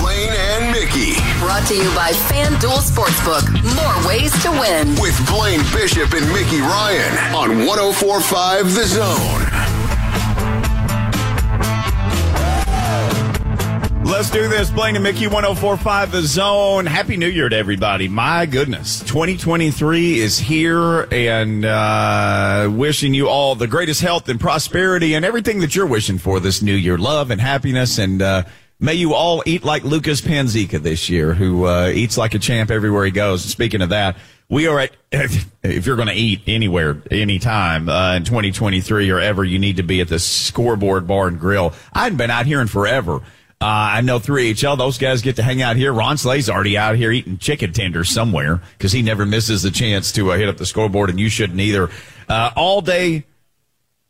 Blaine and Mickey Brought to you by FanDuel Sportsbook. More ways to win. with Blaine Bishop and Mickey Ryan on 1045 The Zone. Let's do this. Blaine and Mickey 1045 The Zone. Happy New Year to everybody. My goodness. 2023 is here and uh, wishing you all the greatest health and prosperity and everything that you're wishing for this new year. Love and happiness. And uh, may you all eat like Lucas Panzica this year, who uh, eats like a champ everywhere he goes. Speaking of that, we are at, if you're going to eat anywhere, anytime uh, in 2023 or ever, you need to be at the Scoreboard Bar and Grill. I hadn't been out here in forever. Uh, I know 3HL, those guys get to hang out here. Ron Slay's already out here eating chicken tenders somewhere because he never misses the chance to uh, hit up the scoreboard, and you shouldn't either. Uh, all day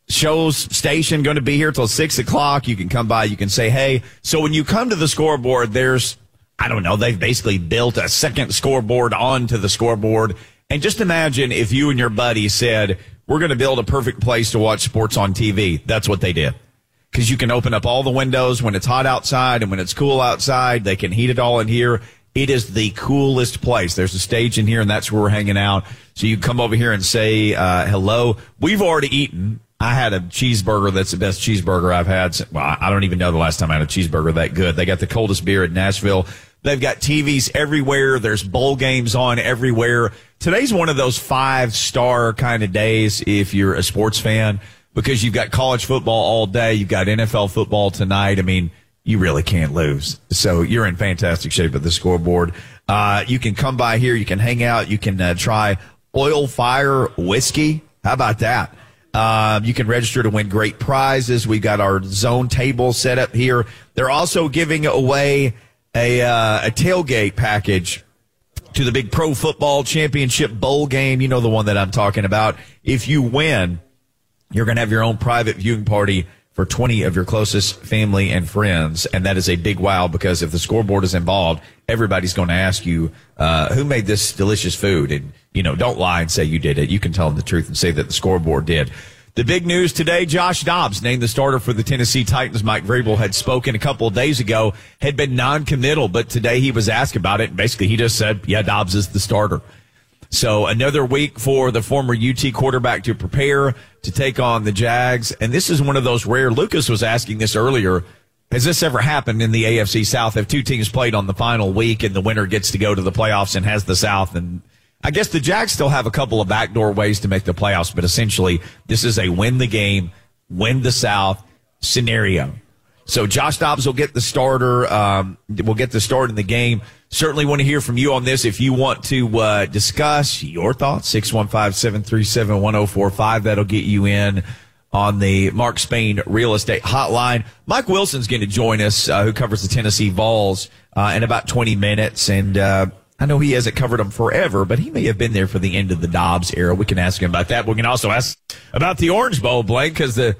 shows station going to be here till six o'clock. You can come by. You can say, hey. So when you come to the scoreboard, there's, I don't know, they've basically built a second scoreboard onto the scoreboard. And just imagine if you and your buddy said, we're going to build a perfect place to watch sports on TV. That's what they did. Cause you can open up all the windows when it's hot outside and when it's cool outside. They can heat it all in here. It is the coolest place. There's a stage in here and that's where we're hanging out. So you come over here and say, uh, hello. We've already eaten. I had a cheeseburger that's the best cheeseburger I've had. Well, I don't even know the last time I had a cheeseburger that good. They got the coldest beer in Nashville. They've got TVs everywhere. There's bowl games on everywhere. Today's one of those five star kind of days if you're a sports fan because you've got college football all day. You've got NFL football tonight. I mean, you really can't lose. So you're in fantastic shape at the scoreboard. Uh, you can come by here. You can hang out. You can uh, try oil fire whiskey. How about that? Um, you can register to win great prizes. We got our zone table set up here. They're also giving away a uh, a tailgate package to the big pro football championship bowl game. You know the one that I'm talking about. If you win, you're going to have your own private viewing party for 20 of your closest family and friends. And that is a big wow because if the scoreboard is involved, everybody's going to ask you, uh, who made this delicious food? And, you know, don't lie and say you did it. You can tell them the truth and say that the scoreboard did. The big news today, Josh Dobbs named the starter for the Tennessee Titans. Mike Vrabel had spoken a couple of days ago, had been non-committal, but today he was asked about it. And basically he just said, yeah, Dobbs is the starter. So another week for the former UT quarterback to prepare to take on the Jags. And this is one of those rare, Lucas was asking this earlier. Has this ever happened in the AFC South? Have two teams played on the final week and the winner gets to go to the playoffs and has the South? And I guess the Jags still have a couple of backdoor ways to make the playoffs, but essentially this is a win the game, win the South scenario. So Josh Dobbs will get the starter. Um, will get the start in the game. Certainly want to hear from you on this. If you want to uh, discuss your thoughts, 615-737-1045. That'll get you in on the Mark Spain real estate hotline. Mike Wilson's going to join us, uh, who covers the Tennessee Vols, uh, in about 20 minutes. And, uh, I know he hasn't covered them forever, but he may have been there for the end of the Dobbs era. We can ask him about that. We can also ask about the Orange Bowl, Blake, because the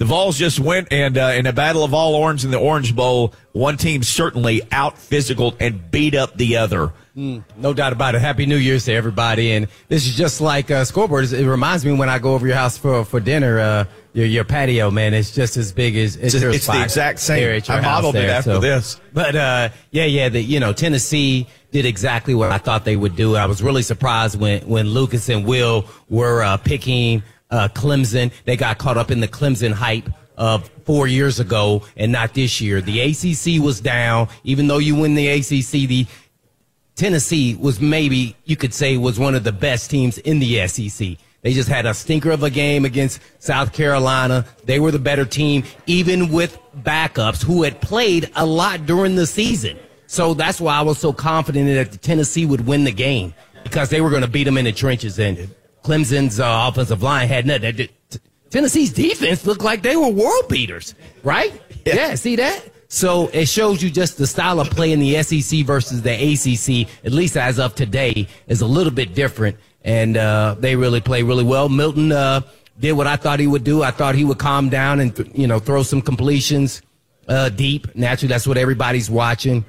the Vols just went and uh, in a battle of all orange in the Orange Bowl, one team certainly out physical and beat up the other. No doubt about it. Happy New Year's to everybody. And this is just like uh, scoreboard. It reminds me when I go over your house for, for dinner, uh, your, your patio, man, it's just as big as it's, It's- your it's the exact same. I modeled it there. after this. But, uh, yeah, yeah, the, you know, Tennessee did exactly what I thought they would do. I was really surprised when, when Lucas and Will were, uh, picking, uh, Clemson. They got caught up in the Clemson hype of four years ago and not this year. The ACC was down. Even though you win the ACC, the Tennessee was maybe you could say was one of the best teams in the SEC. They just had a stinker of a game against South Carolina. They were the better team, even with backups who had played a lot during the season. So that's why I was so confident that Tennessee would win the game because they were going to beat them in the trenches. And Clemson's uh, offensive line had nothing. Did- T- Tennessee's defense looked like they were world beaters, right? Yeah. see that? So it shows you just the style of play in the SEC versus the ACC, at least as of today, is a little bit different. And uh, they really play really well. Milton uh, did what I thought he would do. I thought he would calm down and, th- you know, throw some completions uh, deep. Naturally, that's what everybody's watching.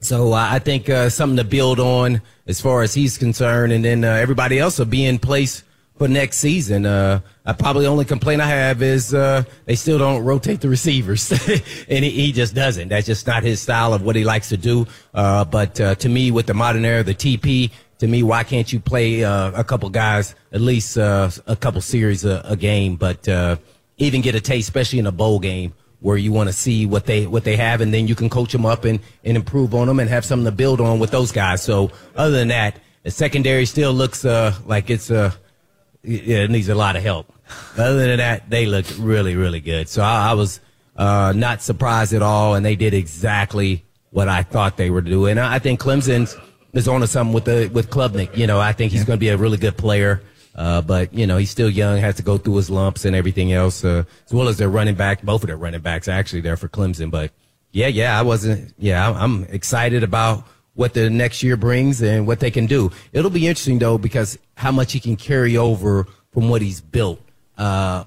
So uh, I think uh, something to build on as far as he's concerned, and then uh, everybody else will be in place for next season. Uh, I probably only complaint I have is uh, they still don't rotate the receivers, and he, he, just doesn't. That's just not his style of what he likes to do. Uh, but to me, with the modern era, the TP, to me, why can't you play a couple guys at least a couple series a, a game, but even get a taste, especially in a bowl game where you want to see what they what they have, and then you can coach them up and, and improve on them and have something to build on with those guys. So other than that, the secondary still looks uh, like it's uh, it needs a lot of help. other than that, they look really really good. So I, I was uh, not surprised at all, and they did exactly what I thought they were doing. I think Clemson's is on to something with the with Klubnik. You know, I think he's going to be a really good player. Uh, but you know, he's still young, has to go through his lumps and everything else, uh, as well as their running back. Both of their running backs actually there for Clemson. But yeah, yeah, I wasn't. Yeah, I'm excited about what the next year brings and what they can do. It'll be interesting though because how much he can carry over from what he's built. Uh,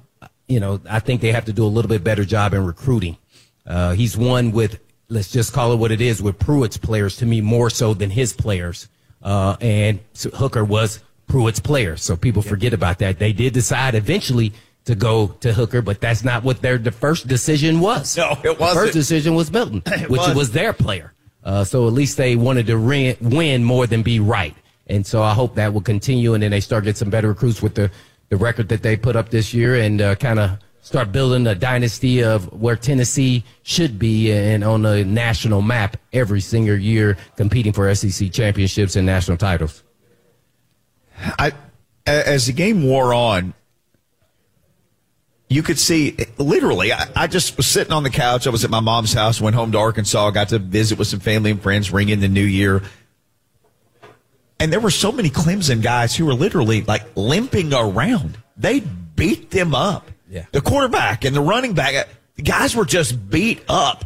you know, I think they have to do a little bit better job in recruiting. Uh, he's one with, let's just call it what it is, with Pruitt's players to me more so than his players. Uh, and Hooker was Pruitt's players. So people forget about that. They did decide eventually to go to Hooker, but that's not what their the first decision was. No, it wasn't. The first decision was Milton, which was. was their player. Uh, so at least they wanted to win, win more than be right. And so I hope that will continue, and then they start getting some better recruits with the, the record that they put up this year, and uh, kind of start building a dynasty of where Tennessee should be and on the national map every single year, competing for SEC championships and national titles. I, as the game wore on, you could see literally. I, I, just was sitting on the couch. I was at my mom's house. Went home to Arkansas. Got to visit with some family and friends. Ring in the new year, and there were so many Clemson guys who were literally like limping around. They beat them up. Yeah. The quarterback and the running back. The guys were just beat up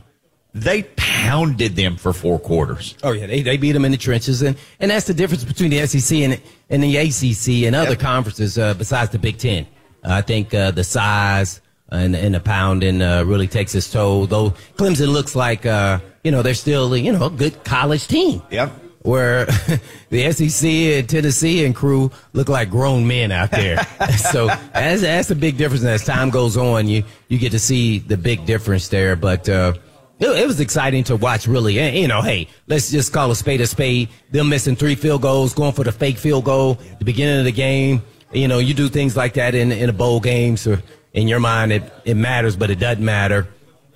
they pounded them for four quarters. Oh yeah, they, they beat them in the trenches, and and that's the difference between the SEC and and the ACC and other yep. conferences uh, besides the Big Ten. Uh, I think uh, the size and, and the pounding uh, really takes its toll. Though Clemson looks like uh, you know they're still you know a good college team. Yep. Where the SEC and Tennessee and crew look like grown men out there. so that's, that's a big difference. And as time goes on, you you get to see the big difference there. But uh, it, was exciting to watch, really. And, you know, hey, let's just call a spade a spade. Them missing three field goals, going for the fake field goal, the beginning of the game. You know, you do things like that in in a bowl game, so in your mind it, it matters, but it doesn't matter.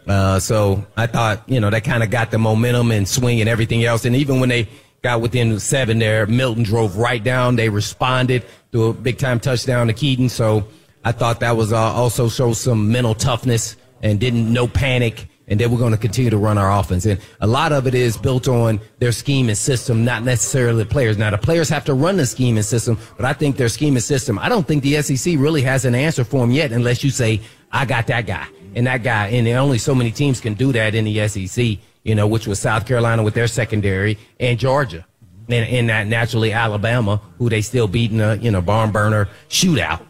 Uh, so I thought, you know, that kind of got the momentum and swing and everything else. And even when they got within seven there, Milton drove right down. They responded to a big time touchdown to Keaton. So I thought that was uh, also show some mental toughness and didn't no panic and then we're going to continue to run our offense. And a lot of it is built on their scheme and system, not necessarily the players. Now, the players have to run the scheme and system, but I think their scheme and system, I don't think the SEC really has an answer for them yet unless you say, I got that guy and that guy. And only so many teams can do that in the SEC, you know, which was South Carolina with their secondary and Georgia. And, and that naturally Alabama, who they still beat in a, you know, barn burner shootout.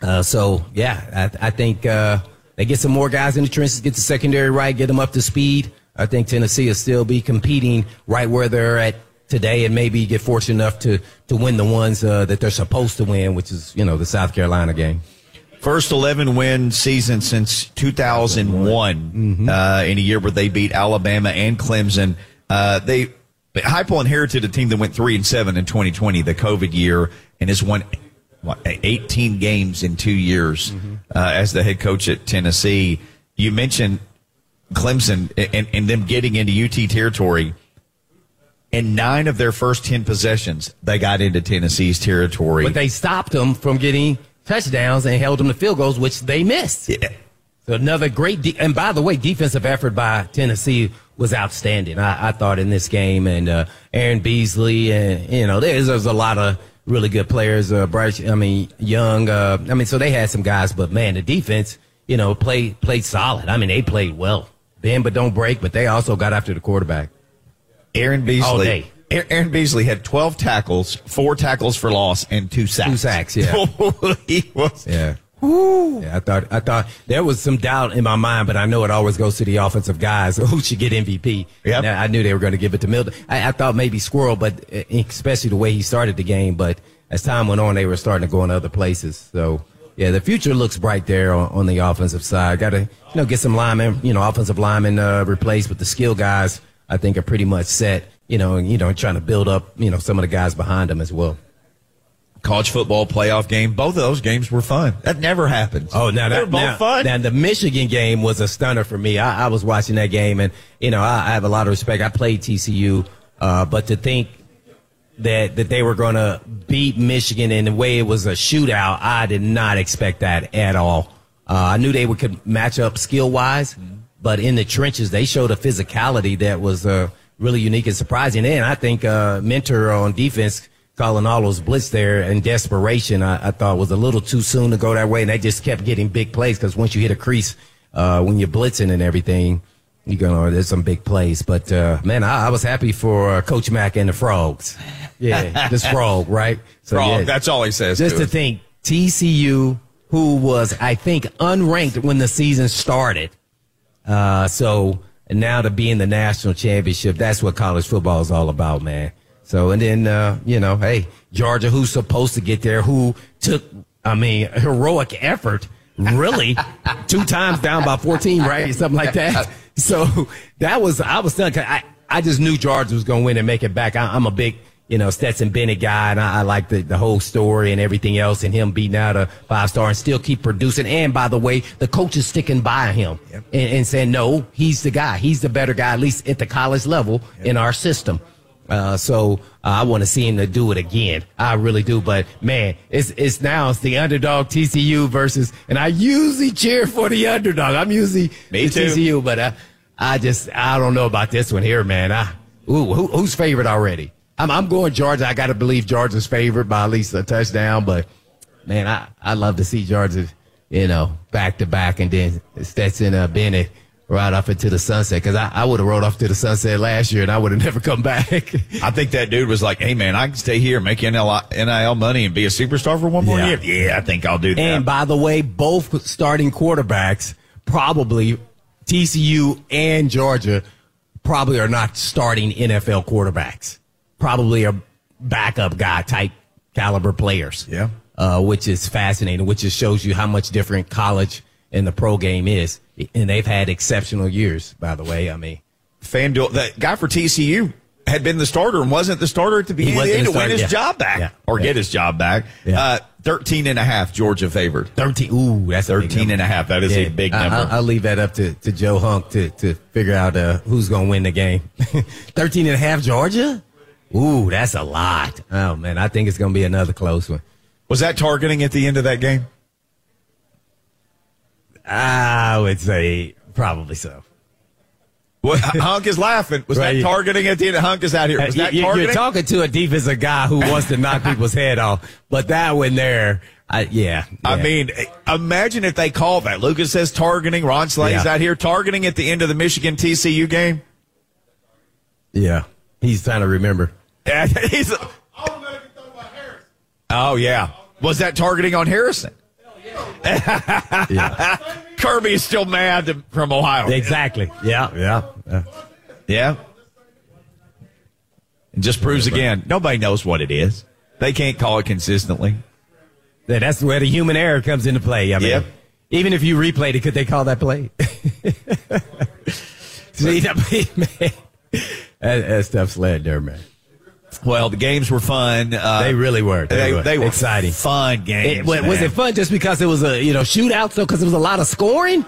Uh, so yeah, I, I think, uh, they get some more guys in the trenches, get the secondary right, get them up to speed. I think Tennessee will still be competing right where they're at today and maybe get fortunate enough to, to win the ones uh, that they're supposed to win, which is, you know, the South Carolina game. First 11 win season since 2001 mm-hmm. uh, in a year where they beat Alabama and Clemson. Uh, they Heupel inherited a team that went three and seven in 2020, the COVID year, and has won what, 18 games in two years mm-hmm. Uh, as the head coach at Tennessee. You mentioned Clemson and, and them getting into UT territory. In nine of their first 10 possessions, they got into Tennessee's territory. But they stopped them from getting touchdowns and held them to field goals, which they missed. Yeah. So another great, de- and by the way, defensive effort by Tennessee was outstanding. I, I thought in this game, and uh, Aaron Beasley, and you know, there's, there's a lot of really good players. Uh, Bryce, I mean, Young. Uh, I mean, so they had some guys, but man, the defense, you know, played played solid. I mean, they played well. bend but don't break, but they also got after the quarterback. Aaron Beasley. All day. Aaron Beasley had 12 tackles, four tackles for loss, and two sacks. Two sacks, yeah. he was. Yeah. Yeah, I thought I thought there was some doubt in my mind, but I know it always goes to the offensive guys who should get MVP. Yep. Now, I knew they were going to give it to Milton. I, I thought maybe Squirrel, but uh, especially the way he started the game. But as time went on, they were starting to go in other places. So yeah, the future looks bright there on, on the offensive side. Got to you know get some linemen, you know, offensive linemen uh, replaced, but the skill guys I think are pretty much set. You know, and you know, trying to build up you know some of the guys behind them as well. College football playoff game. Both of those games were fun. That never happens. Oh, now They're that both now, fun. Now the Michigan game was a stunner for me. I, I was watching that game, and you know I, I have a lot of respect. I played TCU, uh, but to think that that they were going to beat Michigan in the way it was a shootout, I did not expect that at all. Uh, I knew they would could match up skill wise, but in the trenches they showed a physicality that was uh, really unique and surprising. And I think uh, Minter on defense calling all those blitz there in desperation, I, I thought was a little too soon to go that way, and they just kept getting big plays because once you hit a crease uh, when you're blitzing and everything. You're gonna, there's some big plays, but uh, man, I, I was happy for uh, Coach Mack and the Frogs. Yeah, this frog, right? So, Frog, yeah. that's all he says. Just to to think, TCU, who was I think unranked when the season started, uh, so now to be in the national championship, that's what college football is all about, man. So and then uh, you know, hey, Georgia, who's supposed to get there, who took, I mean, heroic effort, really, two times down by fourteen, right, something like that. So that was I was stunned. 'cause I I just knew Georgia was going to win and make it back. I, I'm a big you know, Stetson Bennett guy, and I, I like the, the whole story and everything else, and him beating out a five star and still keep producing. And by the way, the coach is sticking by him and, and saying, no, he's the guy. He's the better guy, at least at the college level in our system. Uh, so uh, I want to see him to do it again. I really do. But man, it's it's now it's the underdog TCU versus, and I usually cheer for the underdog. I'm usually Me the. TCU, but I, I just I don't know about this one here, man. I, ooh, who, who's favorite already? I'm I'm going Georgia. I got to believe Georgia's favorite by at least a touchdown. But man, I I love to see Georgia, you know, back to back, and then Stetson uh, Bennett right off into the sunset because I, I would have rode off to the sunset last year and I would have never come back. I think that dude was like, "Hey man, I can stay here, make NIL, NIL money, and be a superstar for one more Yeah. year." Yeah, I think I'll do that. And by the way, both starting quarterbacks probably TCU and Georgia probably are not starting NFL quarterbacks. Probably a backup guy type caliber players. Yeah. Uh, which is fascinating, which just shows you how much different college and the pro game is. And they've had exceptional years, by the way. I mean, FanDuel, that guy for TCU had been the starter and wasn't the starter at the beginning of the to win his yeah. job back Yeah. or Yeah. get his job back. Uh, 13 and a half Georgia favored. 13. Ooh, that's a big 13 and a half. That is a big number. I'll, I'll leave that up to, to Joe Hunk to, to figure out uh, who's going to win the game. 13 and a half Georgia? Ooh, that's a lot. Oh, man, I think it's going to be another close one. was that targeting at the end of that game? I would say probably so. What, Hunk is laughing. Was Right. that targeting at the end? Hunk is out here. Was You- that you- targeting? You're talking to a defensive guy who wants to knock people's head off, but that one there, I, yeah, I mean, eh, imagine if they call that. Lucas says targeting. Ron Slay's Yeah. out here targeting at the end of the Michigan TCU game. yeah, he's trying to remember. Yeah, he's. Oh yeah, was that targeting on Harrison? Yeah, Kirby is still mad from Ohio. exactly. Yeah, yeah. yeah. Yeah. It just proves again, nobody knows what it is. They can't call it consistently. Yeah, that's where the human error comes into play. I mean, Yep. even if you replayed it, could they call that play? See, that, man, that, that stuff's led there, man. Well, the games were fun. Uh, They really were. They They, were. they were Exciting. fun games. It, wa- was it fun just because it was a you know shootout? So because it was a lot of scoring.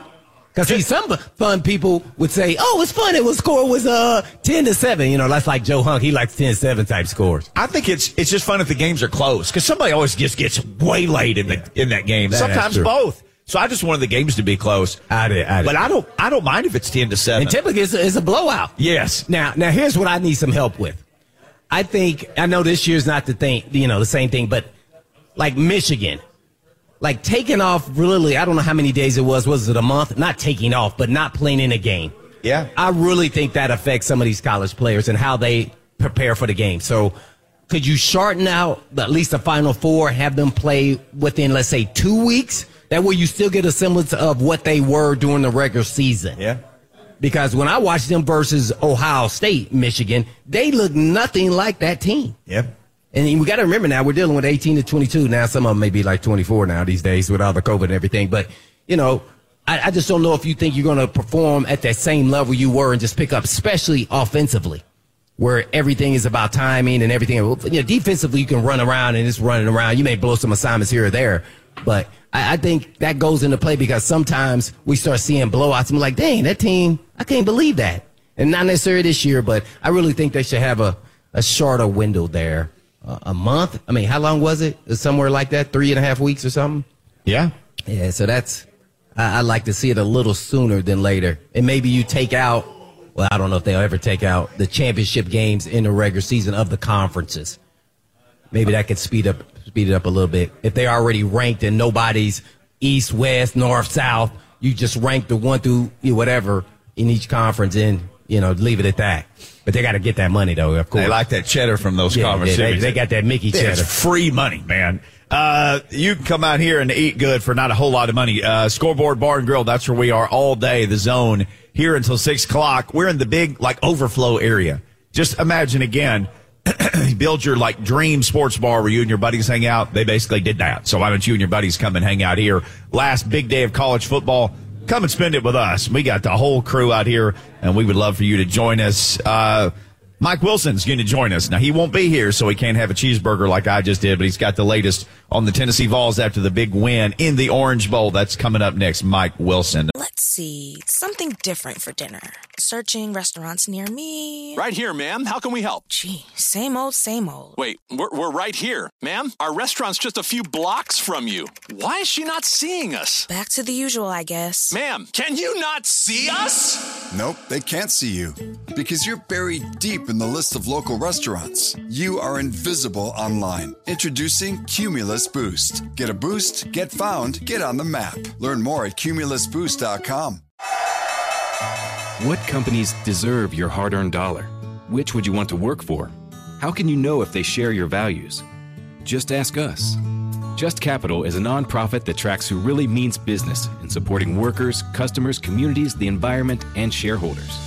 Because see, some fun people would say, "Oh, it's fun. It was score was uh ten to seven. You know, that's like Joe Hunk. He likes 10-7 type scores. I think it's it's just fun if the games are close because somebody always just gets waylaid in the in that game. That- Sometimes both. So I just wanted the games to be close. I did. I did. But I don't I don't mind if it's ten to seven. and typically it's, a- it's a blowout. yes. Now, now here's what I need some help with. I think I know this year's not the thing, you know, the same thing, but like Michigan, like taking off really, I don't know how many days it was. Was it a month? Not taking off, but not playing in a game. Yeah. I really think that affects some of these college players and how they prepare for the game. So could you shorten out at least the final four, have them play within, let's say, two weeks? That way you still get a semblance of what they were during the regular season. Yeah. Because when I watched them versus Ohio State, Michigan, they look nothing like that team. Yep. And we got to remember now we're dealing with 18 to 22. Now some of them may be like 24 now these days with all the COVID and everything. But you know, I, I just don't know if you think you're going to perform at that same level you were and just pick up, especially offensively, where everything is about timing and everything. You know, defensively you can run around and just running around. You may blow some assignments here or there, but I, I think that goes into play because sometimes we start seeing blowouts. I'm like, dang, that team, I can't believe that. And not necessarily this year, but I really think they should have a, a shorter window there. Uh, a month? I mean, how long was it? Somewhere like that? Three and a half weeks or something? Yeah. Yeah, so that's, I, I like to see it a little sooner than later. And maybe you take out, well, I don't know if they'll ever take out the championship games in the regular season of the conferences. Maybe that could speed up, speed it up a little bit. If they're already ranked and nobody's east, west, north, south, you just rank the one through whatever in each conference and, you know, leave it at that. But they got to get that money though, of course. They like that cheddar from those Yeah, yeah, they- they got that Mickey It's cheddar. free money, man. Uh, you can come out here and eat good for not a whole lot of money. Uh, scoreboard bar and grill. That's where we are all day. The zone here until six o'clock. We're in the big like overflow area. Just imagine again, build your like dream sports bar where you and your buddies hang out. They basically did that. So why don't you and your buddies come and hang out here? Last big day of college football. Come and spend it with us. We got the whole crew out here and we would love for you to join us. Uh, Mike Wilson's going to join us. Now, he won't be here, so he can't have a cheeseburger like I just did, but he's got the latest on the Tennessee Vols after the big win in the Orange Bowl. That's coming up next. Mike Wilson. Let's see. Something different for dinner. Searching restaurants near me. Right here, ma'am. How can we help? Gee, same old, same old. Wait, we're, we're right here. Ma'am, our restaurant's just a few blocks from you. Why is she not seeing us? Back to the usual, I guess. Ma'am, can you not see us? Nope, they can't see you. Because you're buried deep in the list of local restaurants. You are invisible online. Introducing Cumulus Boost. Get a boost, get found, get on the map. Learn more at cumulusboost.com. What companies deserve your hard earned dollar? Which would you want to work for? How can you know if they share your values? Just ask us. Just Capital is a nonprofit that tracks who really means business in supporting workers, customers, communities, the environment, and shareholders.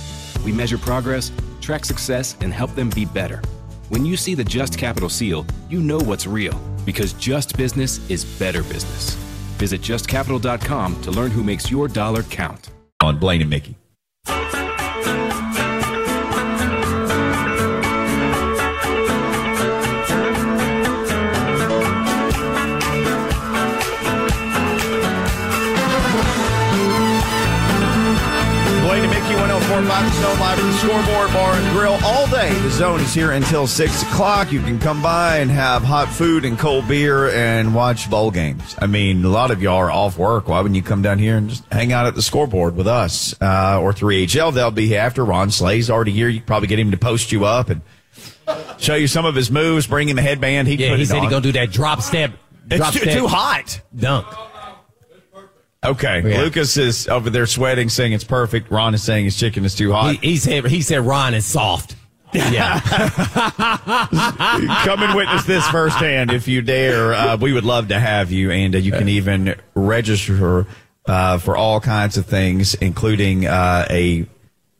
We measure progress, track success, and help them be better. When you see the Just Capital seal, you know what's real because just business is better business. Visit justcapital.com to learn who makes your dollar count. On Blaine and Mickey. Live at the scoreboard bar and grill all day. The zone is here until 6 o'clock. You can come by and have hot food and cold beer and watch bowl games. I mean, a lot of y'all are off work. Why wouldn't you come down here and just hang out at the scoreboard with us uh, or 3HL? They'll be here after. Ron Slay's already here. You can probably get him to post you up and show you some of his moves, bring him a headband. He Yeah, he said he's going to do that drop step. It's too, step too hot. dunk. Okay. Yeah. Lucas is over there sweating, saying it's perfect. Ron is saying his chicken is too hot. He, he said he said Ron is soft. Yeah. Come and witness this firsthand if you dare. Uh, we would love to have you, and uh, you can even register uh, for all kinds of things, including uh, a.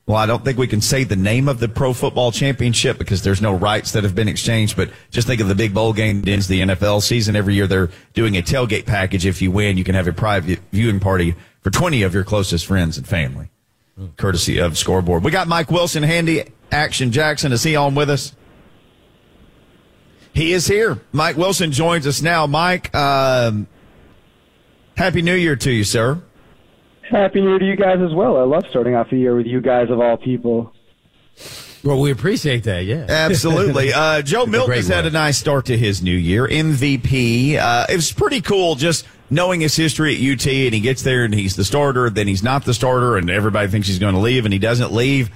Well, I don't think we can say the name of the Pro Football Championship because there's no rights that have been exchanged. But just think of the big bowl game that ends the NFL season every year. They're doing a tailgate package. If you win, you can have a private viewing party for 20 of your closest friends and family, courtesy of Scoreboard. We got Mike Wilson, handy action Jackson. Is he on with us? He is here. Mike Wilson joins us now. Mike, um, happy New Year to you, sir. Happy New Year to you guys as well. I love starting off the year with you guys of all people. well, we appreciate that. Yeah. Absolutely. Uh, Joe Milton has had a nice start to his new year. MVP. Uh, it was pretty cool just knowing his history at UT and he gets there and he's the starter, then he's not the starter and everybody thinks he's going to leave and he doesn't leave.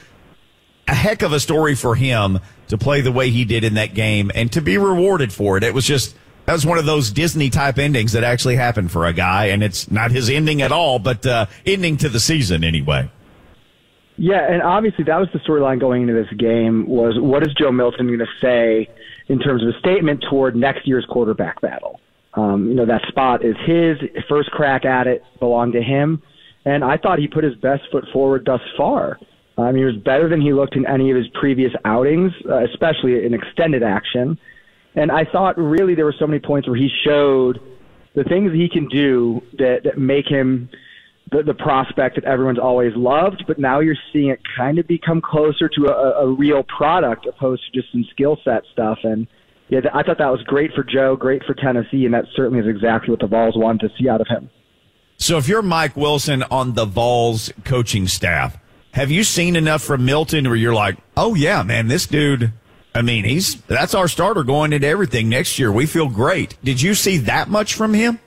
A heck of a story for him to play the way he did in that game and to be rewarded for it. It was just, that was one of those Disney type endings that actually happened for a guy and it's not his ending at all, but, uh, ending to the season anyway. Yeah, and obviously that was the storyline going into this game was what is Joe Milton going to say in terms of a statement toward next year's quarterback battle? Um, you know, that spot is his first crack at it belonged to him, and I thought he put his best foot forward thus far. I um, mean, he was better than he looked in any of his previous outings, uh, especially in extended action. And I thought really there were so many points where he showed the things he can do that, that make him the, the prospect that everyone's always loved, but now you're seeing it kind of become closer to a, a real product opposed to just some skill set stuff. And yeah, I thought that was great for Joe, great for Tennessee, and that certainly is exactly what the Vols wanted to see out of him. So if you're Mike Wilson on the Vols coaching staff, have you seen enough from Milton where you're like, oh yeah, man, this dude, I mean, he's, that's our starter going into everything next year. We feel great. Did you see that much from him?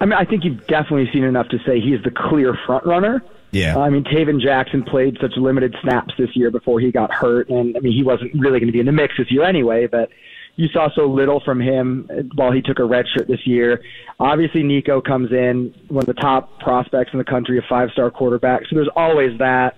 I mean, I think you've definitely seen enough to say he's the clear front runner. Yeah. I mean, Tayven Jackson played such limited snaps this year before he got hurt, and I mean, he wasn't really going to be in the mix this year anyway. But you saw so little from him while he took a red shirt this year. Obviously, Nico comes in one of the top prospects in the country, a five-star quarterback. So there's always that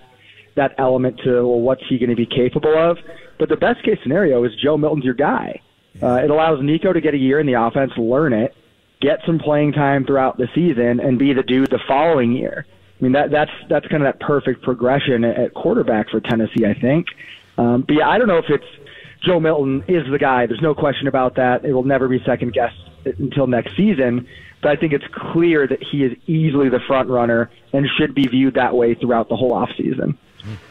that element to well, what's he going to be capable of. But the best case scenario is Joe Milton's your guy. Uh, it allows Nico to get a year in the offense, learn it, get some playing time throughout the season, and be the dude the following year. I mean that that's that's kind of that perfect progression at quarterback for Tennessee, I think. Um, but yeah, I don't know if it's Joe Milton is the guy. There's no question about that. It will never be second guessed until next season. But I think it's clear that he is easily the front runner and should be viewed that way throughout the whole offseason.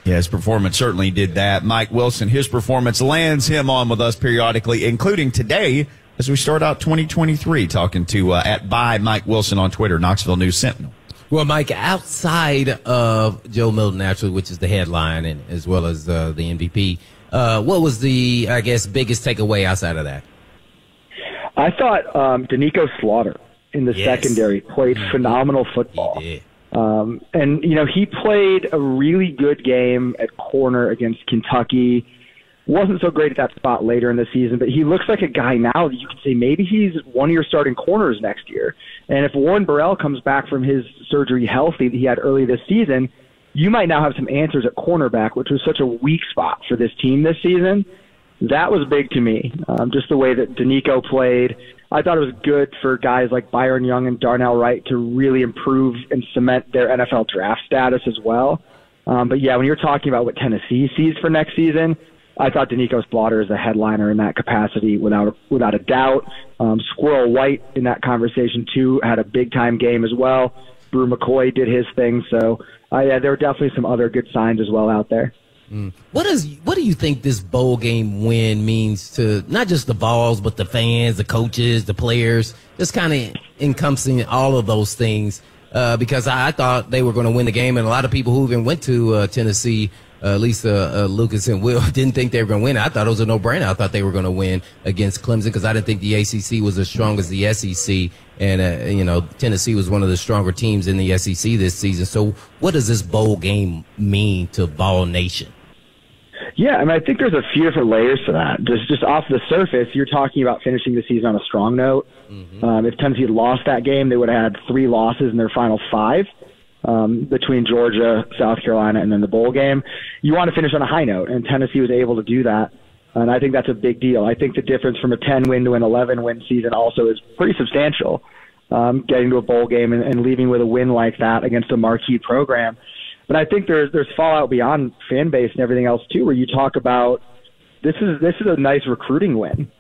Yeah, his performance certainly did that. Mike Wilson, his performance lands him on with us periodically, including today as we start out 2023, talking to uh, at by Mike Wilson on Twitter, Knoxville News Sentinel. Well, Mike, outside of Joe Milton, actually, which is the headline, and as well as uh, the MVP, uh, what was the, I guess, biggest takeaway outside of that? I thought um, Doneiko Slaughter in the yes. secondary played mm-hmm. phenomenal football. Um, and, you know, he played a really good game at corner against Kentucky. Wasn't so great at that spot later in the season, but he looks like a guy now that you could say maybe he's one of your starting corners next year. And if Warren Burrell comes back from his surgery healthy that he had early this season, you might now have some answers at cornerback, which was such a weak spot for this team this season. That was big to me. Um, just the way that Doneiko played. I thought it was good for guys like Byron Young and Darnell Wright to really improve and cement their NFL draft status as well. Um, but yeah, when you're talking about what Tennessee sees for next season, I thought Doneiko Slaughter is a headliner in that capacity without without a doubt. Um, Squirrel White in that conversation too had a big time game as well. Bru McCoy did his thing, so uh, yeah, there were definitely some other good signs as well out there. What does what do you think this bowl game win means to not just the Vols, but the fans, the coaches, the players, just kind of encompassing all of those things? Uh, because I, I, thought they were going to win the game, and a lot of people who even went to uh, Tennessee uh, uh, uh, Lucas and Will didn't think they were going to win. I thought it was a no-brainer. I thought they were going to win against Clemson because I didn't think the ACC was as strong as the SEC, and uh, you know Tennessee was one of the stronger teams in the SEC this season. So, what does this bowl game mean to Vol Nation? Yeah, I mean, I think there's a few different layers to that. Just just off the surface, you're talking about finishing the season on a strong note. Mm-hmm. Um, if Tennessee had lost that game, they would have had three losses in their final five um, between Georgia, South Carolina, and then the bowl game. You want to finish on a high note, and Tennessee was able to do that. And I think that's a big deal. I think the difference from a 10 win to an 11 win season also is pretty substantial. Um, getting to a bowl game and, and leaving with a win like that against a marquee program. But I think there's there's fallout beyond fan base and everything else too, where you talk about this is this is a nice recruiting win.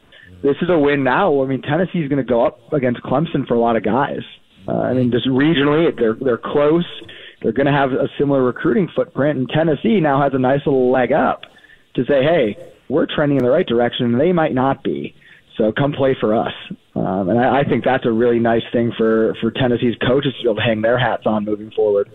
This is a win now. I mean, Tennessee's going to go up against Clemson for a lot of guys. Uh, I mean, just regionally, they're they're close. They're going to have a similar recruiting footprint, and Tennessee now has a nice little leg up to say, "Hey, we're trending in the right direction, and they might not be. So come play for us." Um, and I, I think that's a really nice thing for for Tennessee's coaches to be able to hang their hats on moving forward.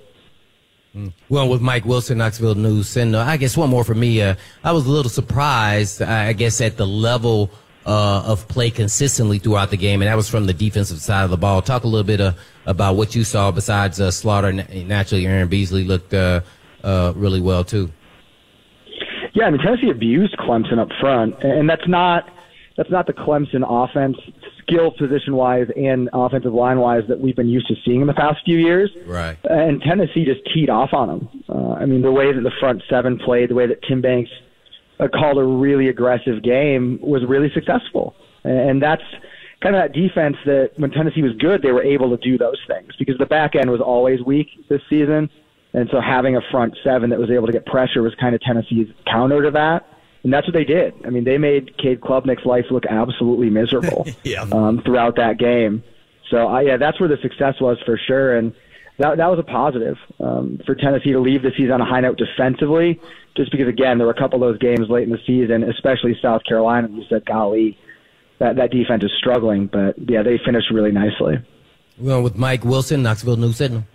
Well, with Mike Wilson, Knoxville News, and I guess one more for me. Uh, I was a little surprised, I guess, at the level uh, of play consistently throughout the game, and that was from the defensive side of the ball. Talk a little bit uh, about what you saw besides uh, Slaughter. Naturally, Aaron Beasley looked uh, uh, really well too. Yeah, I mean Tennessee abused Clemson up front, and that's not that's not the Clemson offense skill position wise and offensive line wise that we've been used to seeing in the past few years. Right. And Tennessee just teed off on them. Uh, I mean, the way that the front seven played, the way that Tim Banks uh, called a really aggressive game was really successful. And that's kind of that defense that when Tennessee was good, they were able to do those things because the back end was always weak this season. And so having a front seven that was able to get pressure was kind of Tennessee's counter to that. And that's what they did. I mean, they made Cade Klubnik's life look absolutely miserable Yeah. um, throughout that game. So, I, yeah, that's where the success was for sure. And that, that was a positive um, for Tennessee to leave the season on a high note defensively, just because, again, there were a couple of those games late in the season, especially South Carolina. You said, golly, that, that defense is struggling. But, yeah, they finished really nicely. We're going with Mike Wilson, Knoxville News Sentinel.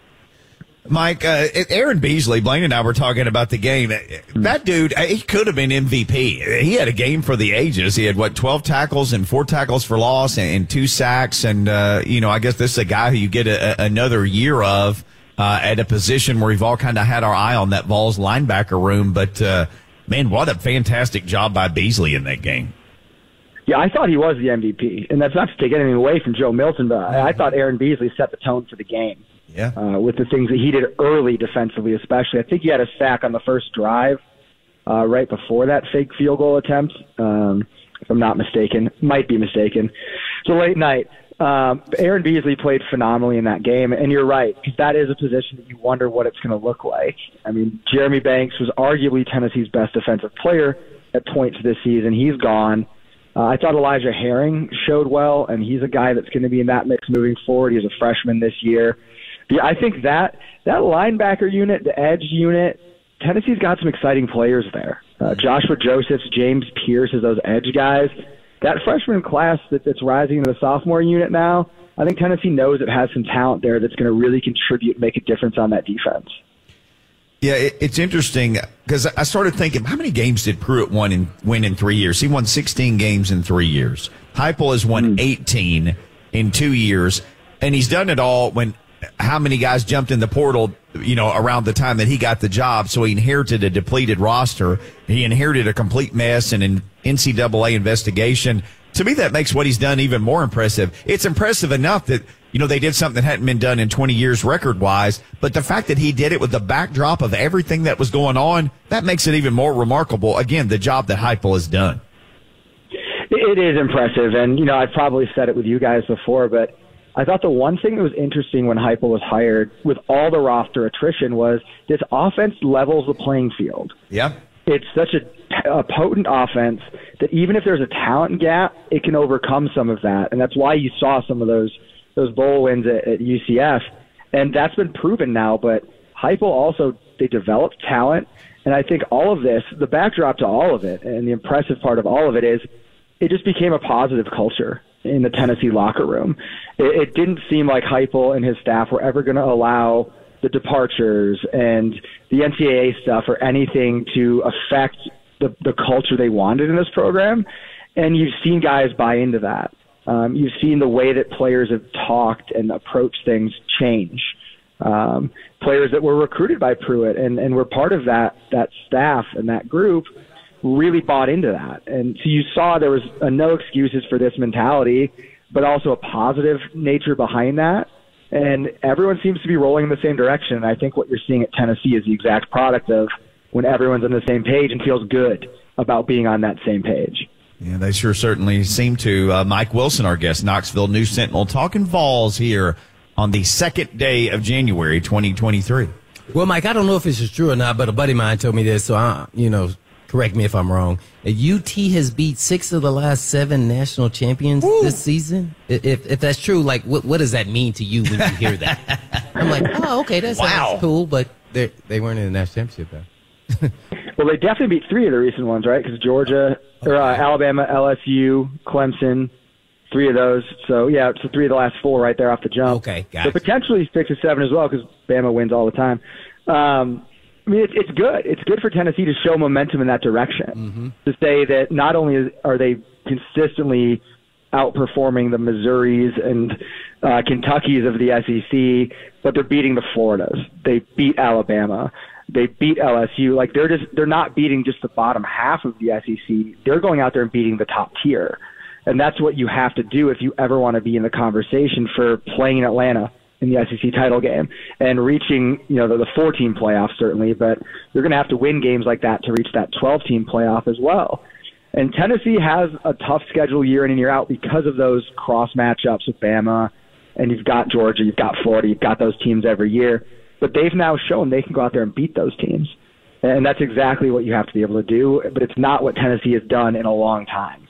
Mike, uh, Aaron Beasley, Blaine and I were talking about the game. That dude, uh, he could have been MVP. He had a game for the ages. He had what, 12 tackles and four tackles for loss and, and two sacks. And, uh, you know, I guess this is a guy who you get a, a, another year of, uh, at a position where we've all kind of had our eye on that Vols linebacker room. But, uh, man, what a fantastic job by Beasley in that game. Yeah, I thought he was the MVP, and that's not to take anything away from Joe Milton, but I, I thought Aaron Beasley set the tone for the game. Yeah. Uh, with the things that he did early defensively, especially. I think he had a sack on the first drive, uh, right before that fake field goal attempt, um, if I'm not mistaken. Might be mistaken. It's a late night. Um, Aaron Beasley played phenomenally in that game, and you're right, because that is a position that you wonder what it's going to look like. I mean, Jeremy Banks was arguably Tennessee's best defensive player at points this season. He's gone. Uh, I thought Elijah Herring showed well, and he's a guy that's going to be in that mix moving forward. He's a freshman this year. Yeah, I think that that linebacker unit, the edge unit, Tennessee's got some exciting players there. Uh, Joshua Josephs, James Pierce as those edge guys. That freshman class that, that's rising into the sophomore unit now, I think Tennessee knows it has some talent there that's going to really contribute make a difference on that defense. Yeah, it, it's interesting because I started thinking, how many games did Pruitt win in, win in three years? He won 16 games in three years. Heupel has won 18 in two years, and he's done it all when how many guys jumped in the portal, you know, around the time that he got the job. So he inherited a depleted roster. He inherited a complete mess and an NCAA investigation. To me, that makes what he's done even more impressive. It's impressive enough that, you know, they did something that hadn't been done in 20 years record wise, but the fact that he did it with the backdrop of everything that was going on, that makes it even more remarkable. Again, the job that Heupel has done. It is impressive, and you know I've probably said it with you guys before, but I thought the one thing that was interesting when Heupel was hired, with all the roster attrition, was this offense levels the playing field. Yeah. It's such a, a potent offense that even if there's a talent gap, it can overcome some of that, and that's why you saw some of those those bowl wins at, at UCF, and that's been proven now. But Heupel also they developed talent, and I think all of this, the backdrop to all of it, and the impressive part of all of it is it just became a positive culture in the Tennessee locker room. It, it didn't seem like Heupel and his staff were ever going to allow the departures and the NCAA stuff or anything to affect the, the culture they wanted in this program. And you've seen guys buy into that. Um, you've seen the way that players have talked and approached things change. Um, players that were recruited by Pruitt and, and were part of that that staff and that group really bought into that. And so you saw there was a no excuses for this mentality, but also a positive nature behind that. And everyone seems to be rolling in the same direction. And I think what you're seeing at Tennessee is the exact product of when everyone's on the same page and feels good about being on that same page. Yeah, they sure certainly seem to. Uh, Mike Wilson, our guest, Knoxville News Sentinel, talking Vols here on the second day of January 2023. Well, Mike, I don't know if this is true or not, but a buddy of mine told me this, so I, you know, correct me if I'm wrong. UT has beat six of the last seven national champions Woo. this season. If if that's true, like what what does that mean to you when you hear that? I'm like, oh, okay, that sounds Wow. cool, but they they weren't in the national championship though. Well, they definitely beat three of the recent ones, right? Because Georgia, or uh, Alabama, LSU, Clemson, three of those. So yeah, so three of the last four right there off the jump. Okay, got so potentially six or seven as well because Bama wins all the time. Um, I mean, it's, it's good. It's good for Tennessee to show momentum in that direction. To say that not only is, are they consistently outperforming the Missouris and uh, Kentuckys of the SEC, but they're beating the Floridas. They beat Alabama. They beat LSU. Like they're just they're not beating just the bottom half of the SEC. They're going out there and beating the top tier. And that's what you have to do if you ever want to be in the conversation for playing in Atlanta, in the SEC title game and reaching, you know, the, the four team playoff certainly, but you're going to have to win games like that to reach that 12 team playoff as well. And Tennessee has a tough schedule year in and year out because of those cross matchups with Bama, and you've got Georgia, you've got Florida, you've got those teams every year. But they've now shown they can go out there and beat those teams. And that's exactly what you have to be able to do. But it's not what Tennessee has done in a long time.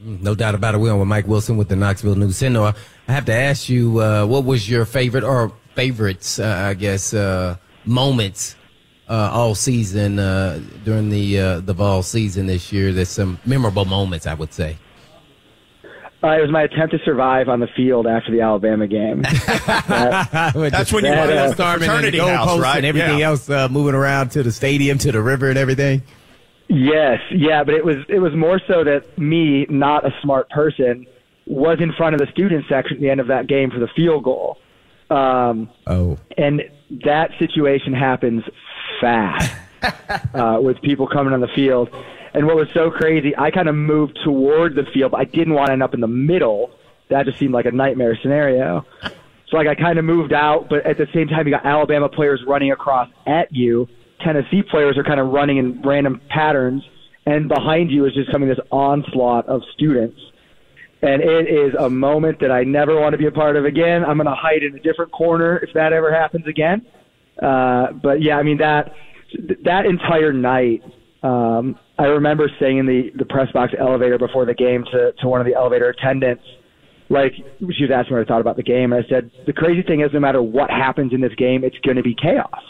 No doubt about it. We're on with Mike Wilson with the Knoxville News Sentinel. I have to ask you, uh, what was your favorite or favorites, uh, I guess, uh, moments uh, all season uh, during the uh, the fall season this year? There's some memorable moments, I would say. Uh, it was my attempt to survive on the field after the Alabama game. that, That's when you were uh, the fraternity house, right? And everything yeah. else uh, moving around to the stadium, to the river, and everything. Yes, yeah, but it was it was more so that me, not a smart person, was in front of the student section at the end of that game for the field goal. Um, oh, and that situation happens fast uh, with people coming on the field. And what was so crazy, I kind of moved toward the field, but I didn't want to end up in the middle. That just seemed like a nightmare scenario. So like I kind of moved out, but at the same time you got Alabama players running across at you. Tennessee players are kind of running in random patterns, and behind you is just coming this onslaught of students. And it is a moment that I never want to be a part of again. I'm going to hide in a different corner if that ever happens again. Uh, but yeah, I mean that that entire night um, I remember saying in the, the press box elevator before the game to, to one of the elevator attendants, like she was asking what I thought about the game, and I said, the crazy thing is no matter what happens in this game, it's going to be chaos.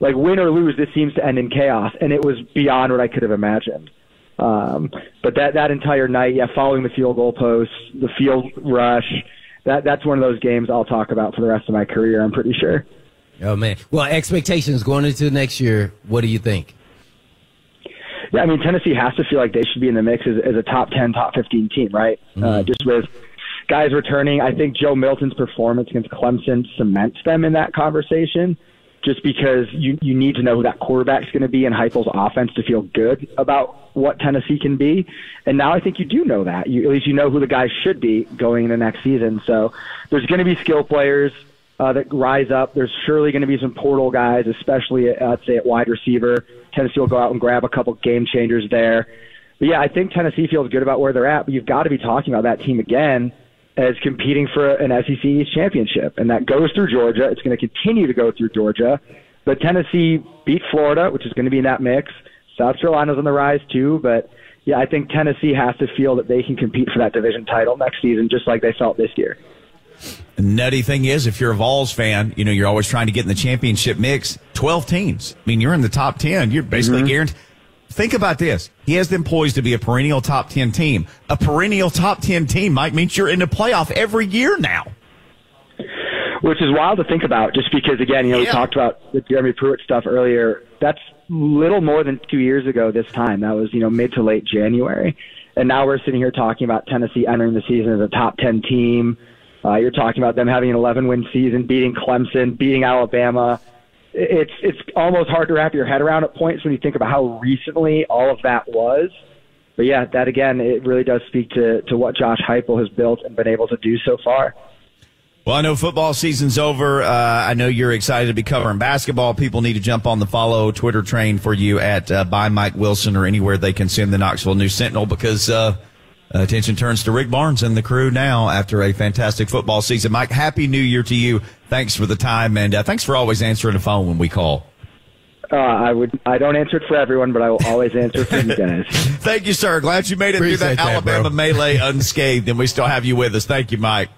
Like win or lose, this seems to end in chaos, and it was beyond what I could have imagined. Um, but that that entire night, yeah, following the field goal post, the field rush, that that's one of those games I'll talk about for the rest of my career. I'm pretty sure. Oh man, well, expectations going into next year. What do you think? Yeah, I mean Tennessee has to feel like they should be in the mix as, as a top ten, top fifteen team, right? Mm-hmm. Uh, just with guys returning, I think Joe Milton's performance against Clemson cements them in that conversation. Just because you you need to know who that quarterback's going to be in Heupel's offense to feel good about what Tennessee can be, and now I think you do know that. You, at least you know who the guys should be going into next season. So there's going to be skill players uh, that rise up. There's surely going to be some portal guys, especially at, uh, say at wide receiver. Tennessee will go out and grab a couple game changers there. But yeah, I think Tennessee feels good about where they're at. But you've got to be talking about that team again as competing for an SEC East championship, and that goes through Georgia. It's going to continue to go through Georgia. But Tennessee beat Florida, which is going to be in that mix. South Carolina's on the rise too, but yeah, I think Tennessee has to feel that they can compete for that division title next season, just like they felt this year. The nutty thing is, if you're a Vols fan, you know, you're always trying to get in the championship mix. 12 teams. I mean, you're in the top 10. You're basically mm-hmm. guaranteed. Think about this. He has them poised to be a perennial top 10 team. A perennial top 10 team might mean you're in the playoff every year now. Which is wild to think about just because, again, you know, yeah. we talked about the Jeremy Pruitt stuff earlier. That's little more than two years ago this time. That was, you know, mid to late January. And now we're sitting here talking about Tennessee entering the season as a top 10 team uh, you're talking about them having an 11 win season, beating Clemson, beating Alabama. It's it's almost hard to wrap your head around at points when you think about how recently all of that was. But yeah, that again, it really does speak to to what Josh Heupel has built and been able to do so far. Well, I know football season's over. Uh, I know you're excited to be covering basketball. People need to jump on the follow Twitter train for you at uh, by Mike Wilson or anywhere they can send the Knoxville News Sentinel because uh, attention turns to Rick Barnes and the crew now after a fantastic football season. Mike, happy new year to you. Thanks for the time and uh, thanks for always answering the phone when we call. Uh, I would. I don't answer it for everyone, but I will always answer for you guys. Thank you, sir. Glad you made it Appreciate through that, that Alabama bro. melee unscathed, and we still have you with us. Thank you, Mike.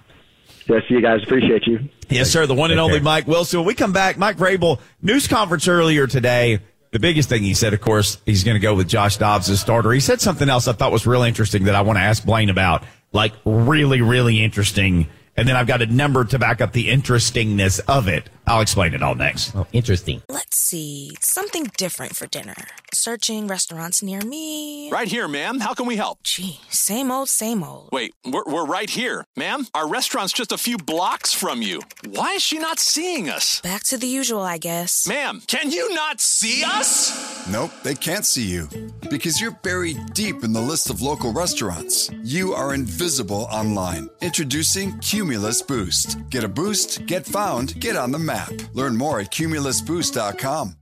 Yes, you guys. Appreciate you. Yes, sir. The one and only Mike Wilson. When we come back, Mike Vrabel, news conference earlier today. The biggest thing he said, of course, he's going to go with Josh Dobbs as starter. He said something else I thought was really interesting that I want to ask Blaine about. Like really, really interesting. And then I've got a number to back up the interestingness of it. I'll explain it all next. Oh, interesting. Let's see. Something different for dinner. Searching restaurants near me. Right here, ma'am. How can we help? Gee, same old, same old. Wait, we're, we're right here. Ma'am, our restaurant's just a few blocks from you. Why is she not seeing us? Back to the usual, I guess. Ma'am, can you not see us? Nope, they can't see you because you're buried deep in the list of local restaurants. You are invisible online. Introducing Cumulus Boost. Get a boost, get found, get on the map. Learn more at cumulusboost.com.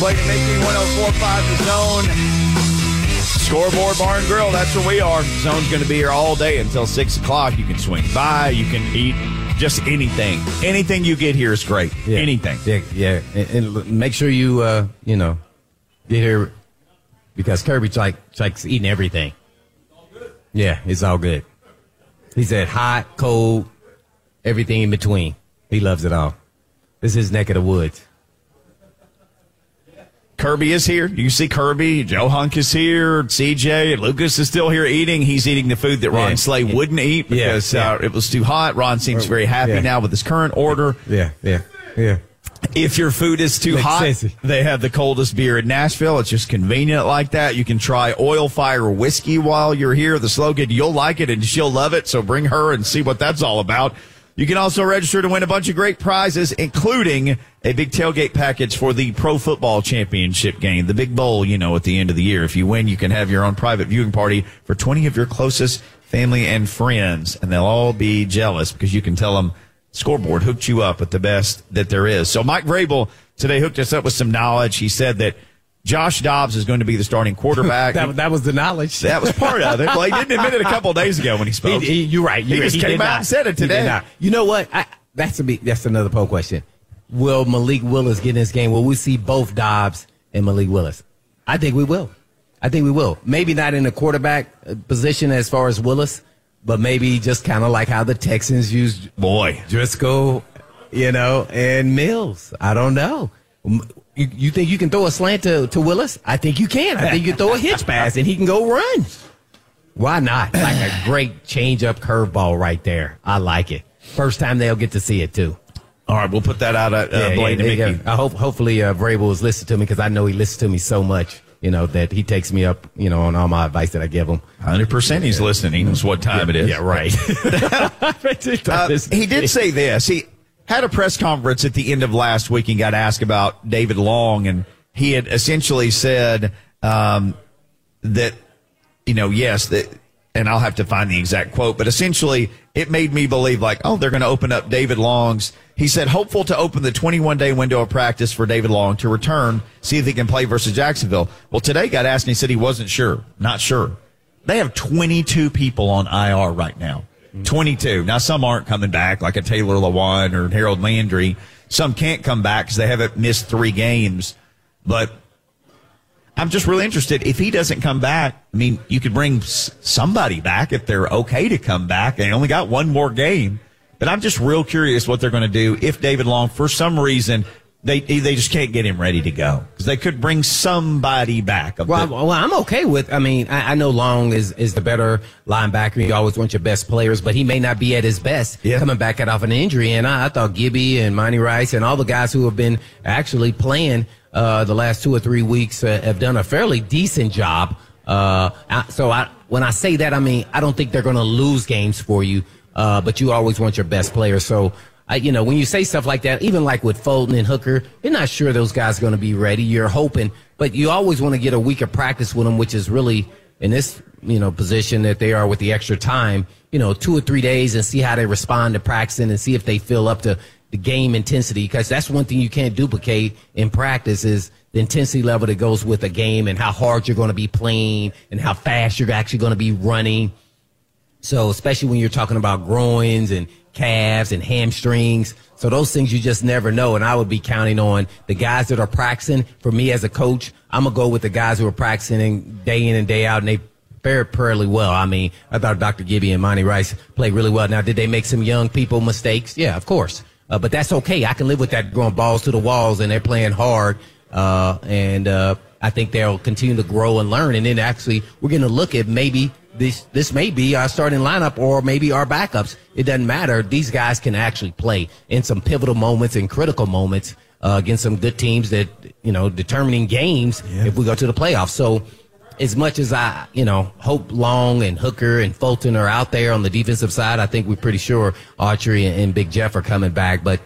Blake and Mickey 1045 The Zone. Scoreboard Bar and Grill, that's where we are. Zone's going to be here all day until 6 o'clock. You can swing by, you can eat just anything. Anything you get here is great. Anything. Yeah, yeah. And, and make sure you, uh, you know, get here because Kirby like likes eating everything. Yeah, it's all good. He said hot, cold, everything in between. He loves it all. This is his neck of the woods. Kirby is here. You see Kirby. Joe Hunk is here. CJ. Lucas is still here eating. He's eating the food that Ron Yeah. Slay Yeah. wouldn't eat because Yeah. Uh, it was too hot. Ron seems very happy now with his current order. Yeah, yeah, yeah. If your food is too Makes hot, sense. they have the coldest beer in Nashville. It's just convenient like that. You can try Oil Fire Whiskey while you're here. The slogan, you'll like it and she'll love it. So bring her and see what that's all about. You can also register to win a bunch of great prizes, including a big tailgate package for the Pro Football Championship game, the big bowl, you know, at the end of the year. If you win, you can have your own private viewing party for 20 of your closest family and friends, and they'll all be jealous because you can tell them scoreboard hooked you up with the best that there is. So Mike Vrabel today hooked us up with some knowledge. He said that Josh Dobbs is going to be the starting quarterback. That, that was the knowledge. That was part of it. Well, he didn't admit it a couple days ago when he spoke. He- he- you're right. He You're just right. came out not. and said it today. You know what? I, that's a big, that's another poll question. Will Malik Willis get in this game? Will we see both Dobbs and Malik Willis? I think we will. I think we will. Maybe not in the quarterback uh, position as far as Willis, but maybe just kind of like how the Texans used boy Driskel, you know, and Mills. I don't know. You, you think you can throw a slant to, to Willis? I think you can. I think you can throw a hitch pass and he can go run. Why not? Like a great change up curveball right there. I like it. First time they'll get to see it too. All right, we'll put that out at uh, Blaine and there Mickey. I hope hopefully uh, Vrabel is listening to me because I know he listens to me so much. You know that he takes me up. You know on all my advice that I give him. Hundred percent, he's listening. He knows what time it is. Yeah, right. Uh, he did say this. He had a press conference at the end of last week and got asked about David Long, and he had essentially said um, that, you know, yes, that, and I'll have to find the exact quote, but essentially it made me believe like, oh, they're going to open up David Long's. He said, hopeful to open the 21 day window of practice for David Long to return, see if he can play versus Jacksonville. Well, today got asked and he said he wasn't sure, not sure. They have 22 people on IR right now. 22. Now, some aren't coming back, like a Taylor Lewan or Harold Landry. Some can't come back because they haven't missed three games. But I'm just really interested. If he doesn't come back, I mean, you could bring somebody back if they're okay to come back. They only got one more game. But I'm just real curious what they're going to do if David Long, for some reason, they they just can't get him ready to go because they could bring somebody back. Well, the- well, I'm okay with. I mean, I, I know Long is is the better linebacker. You always want your best players, but he may not be at his best coming back out off an injury. And I, I thought Gibby and Monty Rice and all the guys who have been actually playing uh, the last two or three weeks uh, have done a fairly decent job. Uh, I, so I, when I say that, I mean I don't think they're going to lose games for you, uh, but you always want your best players. So. I, you know, when you say stuff like that, even like with Fulton and Hooker, you're not sure those guys are going to be ready. You're hoping, but you always want to get a week of practice with them, which is really in this, you know, position that they are with the extra time, you know, two or three days and see how they respond to practicing and see if they feel up to the game intensity. Cause that's one thing you can't duplicate in practice is the intensity level that goes with a game and how hard you're going to be playing and how fast you're actually going to be running. So especially when you're talking about groins and calves and hamstrings. So those things you just never know. And I would be counting on the guys that are practicing. For me as a coach, I'm gonna go with the guys who are practicing day in and day out, and they fared fairly well. I mean, I thought Dr. Gibby and Monty Rice played really well. Now, did they make some young people mistakes? Yeah, of course. Uh, but that's okay. I can live with that going balls to the walls and they're playing hard. Uh, and, uh, I think they'll continue to grow and learn. And then actually, we're going to look at maybe this, this may be our starting lineup or maybe our backups. It doesn't matter. These guys can actually play in some pivotal moments and critical moments, uh, against some good teams that, you know, determining games yeah. if we go to the playoffs. So, as much as I, you know, hope Long and Hooker and Fulton are out there on the defensive side, I think we're pretty sure Autry and, and Big Jeff are coming back. But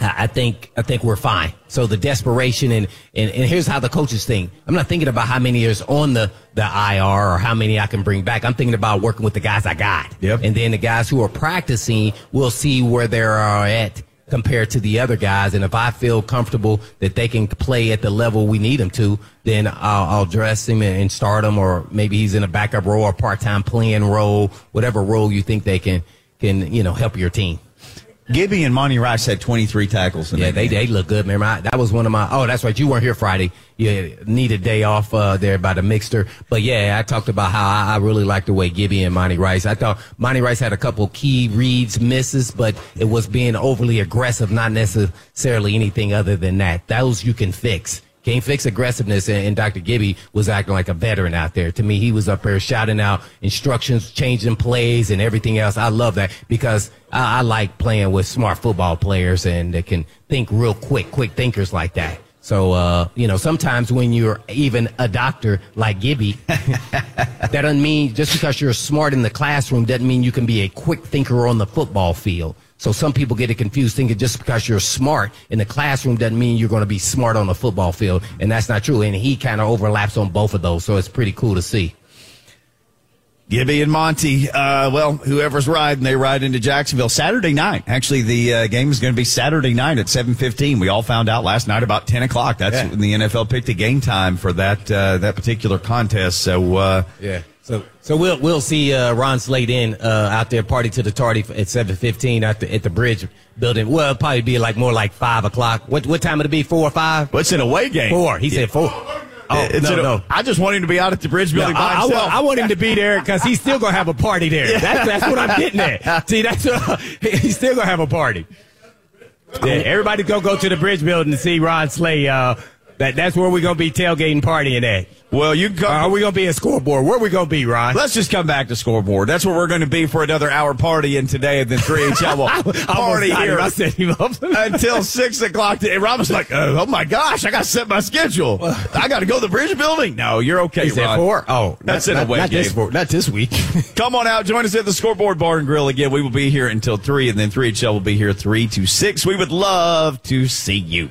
I think I think we're fine. So the desperation and, and, and here's how the coaches think. I'm not thinking about how many is on the, the IR or how many I can bring back. I'm thinking about working with the guys I got. Yep. And then the guys who are practicing, we'll see where they are at compared to the other guys. And if I feel comfortable that they can play at the level we need them to, then I'll, I'll dress him and start him, or maybe he's in a backup role or part-time playing role, whatever role you think they can can you know help your team. Gibby and Monty Rice had 23 tackles. yeah, they, they look good. Remember, I, that was one of my. Oh, that's right. You weren't here Friday. You need a day off uh, there by the mixer. But yeah, I talked about how I, I really like the way Gibby and Monty Rice. I thought Monty Rice had a couple key reads, misses, but it was being overly aggressive, not necessarily anything other than that. Those you can fix. Can't fix aggressiveness, and, and, Dr. Gibby was acting like a veteran out there. To me, he was up there shouting out instructions, changing plays, and everything else. I love that because I, I like playing with smart football players and that can think real quick, quick thinkers like that. So, uh, you know, sometimes when you're even a doctor like Gibby, that doesn't mean just because you're smart in the classroom doesn't mean you can be a quick thinker on the football field. So some people get it confused thinking just because you're smart in the classroom doesn't mean you're going to be smart on the football field. And that's not true. And he kind of overlaps on both of those. So it's pretty cool to see. Gibby and Monty, uh, well, whoever's riding, they ride into Jacksonville Saturday night. Actually, the uh, game is going to be Saturday night at 7.15. We all found out last night about 10 o'clock. That's yeah. when the NFL picked a game time for that, uh, that particular contest. So, uh, yeah. So, so we'll we'll see uh, Ron Slay in uh, out there party to the tardy at seven fifteen at the at the bridge building. Well, it'll probably be like more like five o'clock. What what time it'll be? Four or five? What's an away game? Four. He yeah. said four. Oh it's no, a, no! I just want him to be out at the bridge building no, by I, himself. I want, I want him to be there because he's still gonna have a party there. Yeah. That's that's what I'm getting at. See, that's what, he's still gonna have a party. Yeah, everybody go go to the bridge building to see Ron Slay. Uh, that that's where we're gonna be tailgating partying at. Well, you come. Uh, are we going to be a scoreboard? Where are we going to be, Ron? Let's just come back to scoreboard. That's where we're going to be for another hour party and today, and then 3HL will party here I set him up. until 6 o'clock. Today. Ron was like, oh, oh my gosh, I got to set my schedule. I got to go to the bridge building. No, you're okay, Is Ron. four? Oh, that's in a way not game. This, not this week. come on out. Join us at the Scoreboard Bar and Grill again. We will be here until 3, and then 3HL will be here 3 to 6. We would love to see you.